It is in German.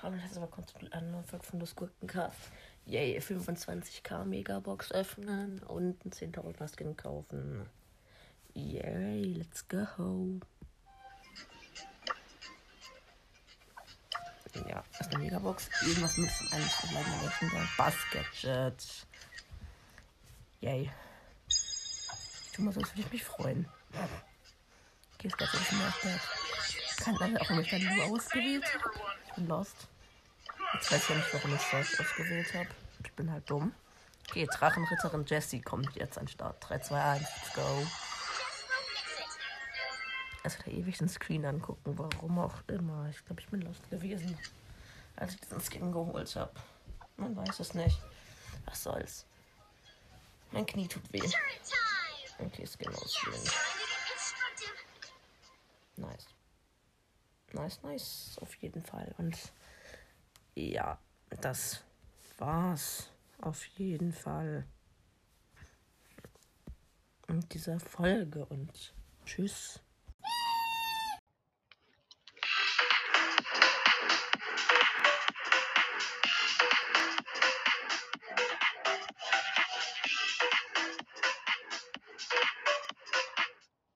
Hallo, das ist aber kurz eine neue Folge von das Gurkencast. Yay, 25k Megabox öffnen und ein 10.000er Skin kaufen. Yay, let's go. Ja, ist eine Megabox. Irgendwas mit einem verbleibenden Legendär. Bass-Gadget. Yay. Ich tu mal so, als würde ich mich freuen. Okay, ist ganz schön nachgedacht. Kann leider auch, wenn ich dann nur ausgewählt habe. Ich bin lost. Jetzt weiß ich ja nicht, warum ich das ausgewählt habe. Ich bin halt dumm. Okay, Drachenritterin Jessie kommt jetzt an den Start. 3, 2, 1, let's go. Also da ewig den Screen angucken, warum auch immer. Ich glaube, ich bin lost gewesen, als ich diesen Skin geholt habe. Man weiß es nicht. Was soll's. Mein Knie tut weh. Okay, Skin auswählen. Nice. Nice, nice. Auf jeden Fall. Und ja, das war's. Auf jeden Fall. In dieser Folge. Und tschüss.